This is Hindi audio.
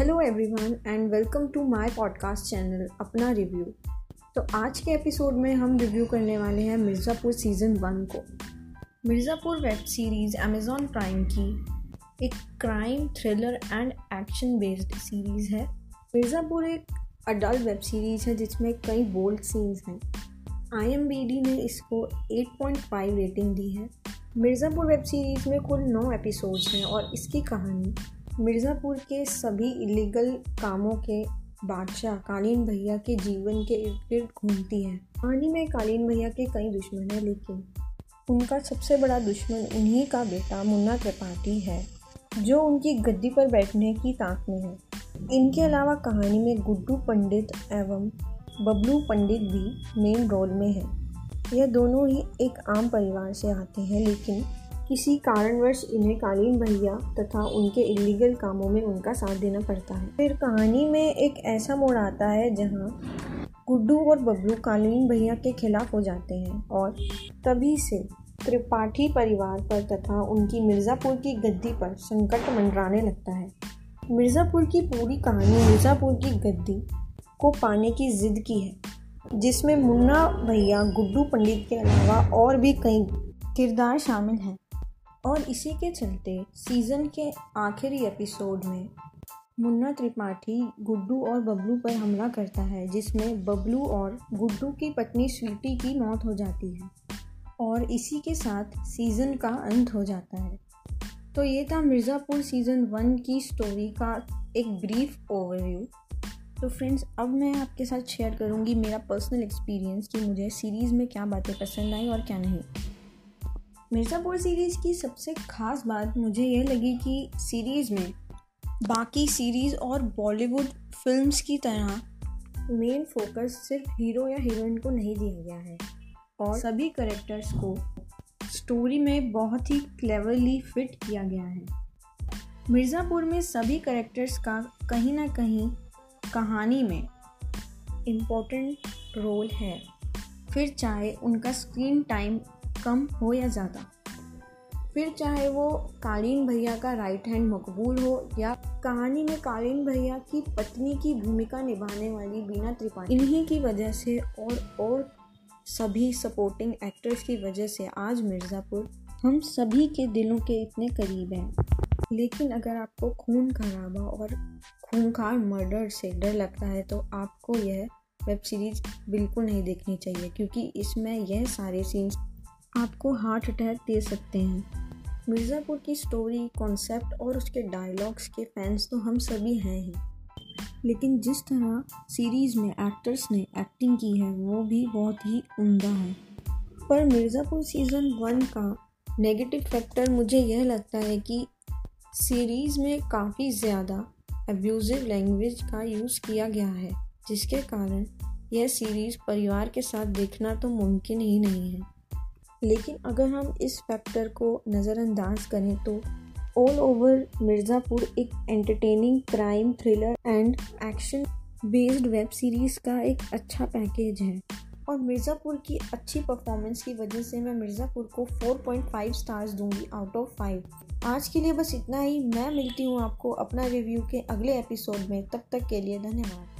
Hello everyone and welcome to my podcast channel अपना रिव्यू तो आज के एपिसोड में हम रिव्यू करने वाले हैं मिर्ज़ापुर सीज़न वन को। Mirzapur web series Amazon Prime की एक crime thriller and action based series है। मिर्ज़ापुर एक अडल्ट वेब सीरीज़ है जिसमें कई बोल्ड सीन्स हैं। आई ने इसको 8.5 रेटिंग दी है। मिर्ज़ापुर वेब सीरीज़ में कुल नौ एपिसोड्स हैं और इसकी कहानी मिर्ज़ापुर के सभी इलीगल कामों के बादशाह कालीन भैया के जीवन के इर्द गिर्द घूमती है। कहानी में कालीन भैया के कई दुश्मन हैं, लेकिन उनका सबसे बड़ा दुश्मन उन्हीं का बेटा मुन्ना त्रिपाठी है, जो उनकी गद्दी पर बैठने की ताक में है। इनके अलावा कहानी में गुड्डू पंडित एवं बबलू पंडित भी मेन रोल में है। यह दोनों ही एक आम परिवार से आते हैं, लेकिन किसी कारणवश इन्हें कालीन भैया तथा उनके इलीगल कामों में उनका साथ देना पड़ता है। फिर कहानी में एक ऐसा मोड़ आता है जहाँ गुड्डू और बबलू कालीन भैया के खिलाफ हो जाते हैं और तभी से त्रिपाठी परिवार पर तथा उनकी मिर्ज़ापुर की गद्दी पर संकट मंडराने लगता है। मिर्ज़ापुर की पूरी कहानी मिर्ज़ापुर की गद्दी को पाने की जिद की है, जिसमें मुन्ना भैया, गुड्डू पंडित के अलावा और भी कई किरदार शामिल हैं। और इसी के चलते सीज़न के आखिरी एपिसोड में मुन्ना त्रिपाठी गुड्डू और बबलू पर हमला करता है, जिसमें बबलू और गुड्डू की पत्नी स्वीटी की मौत हो जाती है और इसी के साथ सीज़न का अंत हो जाता है। तो ये था मिर्ज़ापुर सीज़न वन की स्टोरी का एक ब्रीफ ओवरव्यू तो फ्रेंड्स अब मैं आपके साथ शेयर करूँगी मेरा पर्सनल एक्सपीरियंस कि मुझे सीरीज़ में क्या बातें पसंद आई और क्या नहीं। मिर्ज़ापुर सीरीज़ की सबसे ख़ास बात मुझे यह लगी कि सीरीज़ में बाकी सीरीज़ और बॉलीवुड फिल्म्स की तरह मेन फोकस सिर्फ़ हीरो या हीरोइन को नहीं दिया गया है और सभी करेक्टर्स को स्टोरी में बहुत ही क्लेवरली फिट किया गया है। मिर्ज़ापुर में सभी करेक्टर्स का कहीं ना कहीं कहानी में इम्पोर्टेंट रोल है। फिर चाहे उनका स्क्रीन टाइम कम हो या ज़्यादा। फिर चाहे वो कालीन भैया का राइट हैंड मकबूल हो या कहानी में कालीन भैया की पत्नी की भूमिका निभाने वाली बीना त्रिपाठी। इन्हीं की वजह से और और सभी सपोर्टिंग एक्टर्स की वजह से आज मिर्ज़ापुर हम सभी के दिलों के इतने करीब हैं। लेकिन अगर आपको खून खराबा और खूनखार मर्डर से डर लगता है तो आपको यह वेब सीरीज़ बिल्कुल नहीं देखनी चाहिए, क्योंकि इसमें यह सारे सीन्स आपको हार्ट अटैक दे सकते हैं। मिर्ज़ापुर की स्टोरी कॉन्सेप्ट और उसके डायलॉग्स के फैंस तो हम सभी हैं ही। लेकिन जिस तरह सीरीज़ में एक्टर्स ने एक्टिंग की है, वो भी बहुत ही उम्दा है। पर मिर्ज़ापुर सीज़न वन का नेगेटिव फैक्टर मुझे यह लगता है कि सीरीज़ में काफ़ी ज़्यादा एब्यूज़िव लैंग्वेज का यूज़ किया गया है, जिसके कारण यह सीरीज़ परिवार के साथ देखना तो मुमकिन ही नहीं है। लेकिन अगर हम इस फैक्टर को नज़रअंदाज करें तो ऑल ओवर मिर्ज़ापुर एक entertaining crime thriller and action based web series का एक अच्छा पैकेज है। और मिर्ज़ापुर की अच्छी परफॉर्मेंस की वजह से मैं मिर्ज़ापुर को 4.5 स्टार्स दूँगी आउट ऑफ़ 5 आज के लिए बस इतना ही। मैं मिलती हूँ आपको अपना रिव्यू के अगले एपिसोड में। तब तक के लिए धन्यवाद।